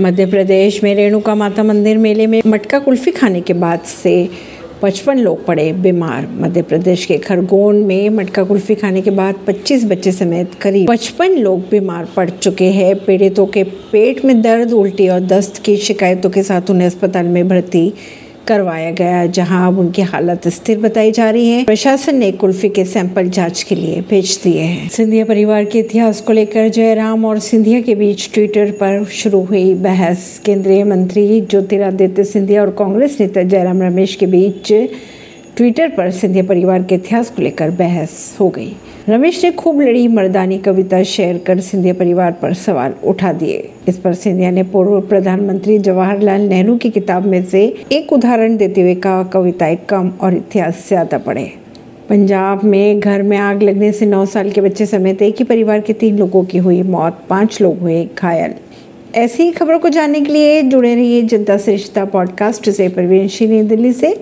मध्य प्रदेश में रेणुका माता मंदिर मेले में मटका कुल्फी खाने के बाद से पचपन लोग पड़े बीमार। मध्य प्रदेश के खरगोन में मटका कुल्फी खाने के बाद 25 बच्चे समेत करीब पचपन लोग बीमार पड़ चुके हैं। पीड़ितों के पेट में दर्द, उल्टी और दस्त की शिकायतों के साथ उन्हें अस्पताल में भर्ती करवाया गया, जहाँ अब उनकी हालत स्थिर बताई जा रही है। प्रशासन ने कुल्फी के सैंपल जाँच के लिए भेज दिए हैं। सिंधिया परिवार के इतिहास को लेकर जयराम और सिंधिया के बीच ट्विटर पर शुरू हुई बहस। केंद्रीय मंत्री ज्योतिरादित्य सिंधिया और कांग्रेस नेता जयराम रमेश के बीच ट्विटर पर सिंधिया परिवार के इतिहास को लेकर बहस हो गई। रमेश ने खूब लड़ी, मर्दानी कविता शेयर कर सिंधिया परिवार पर सवाल उठा दिए। इस पर सिंधिया ने पूर्व प्रधानमंत्री जवाहरलाल नेहरू की किताब में से एक उदाहरण देते हुए कहा, कविताएँ कम और इतिहास ज़्यादा पढ़े। पंजाब में घर में आग लगने से नौ साल के बच्चे समेत एक ही परिवार के तीन लोगों की हुई मौत, पाँच लोग हुए घायल। ऐसी खबरों को जानने के लिए जुड़े रहिए जनता श्रेष्ठता पॉडकास्ट से। परवीन नई दिल्ली से।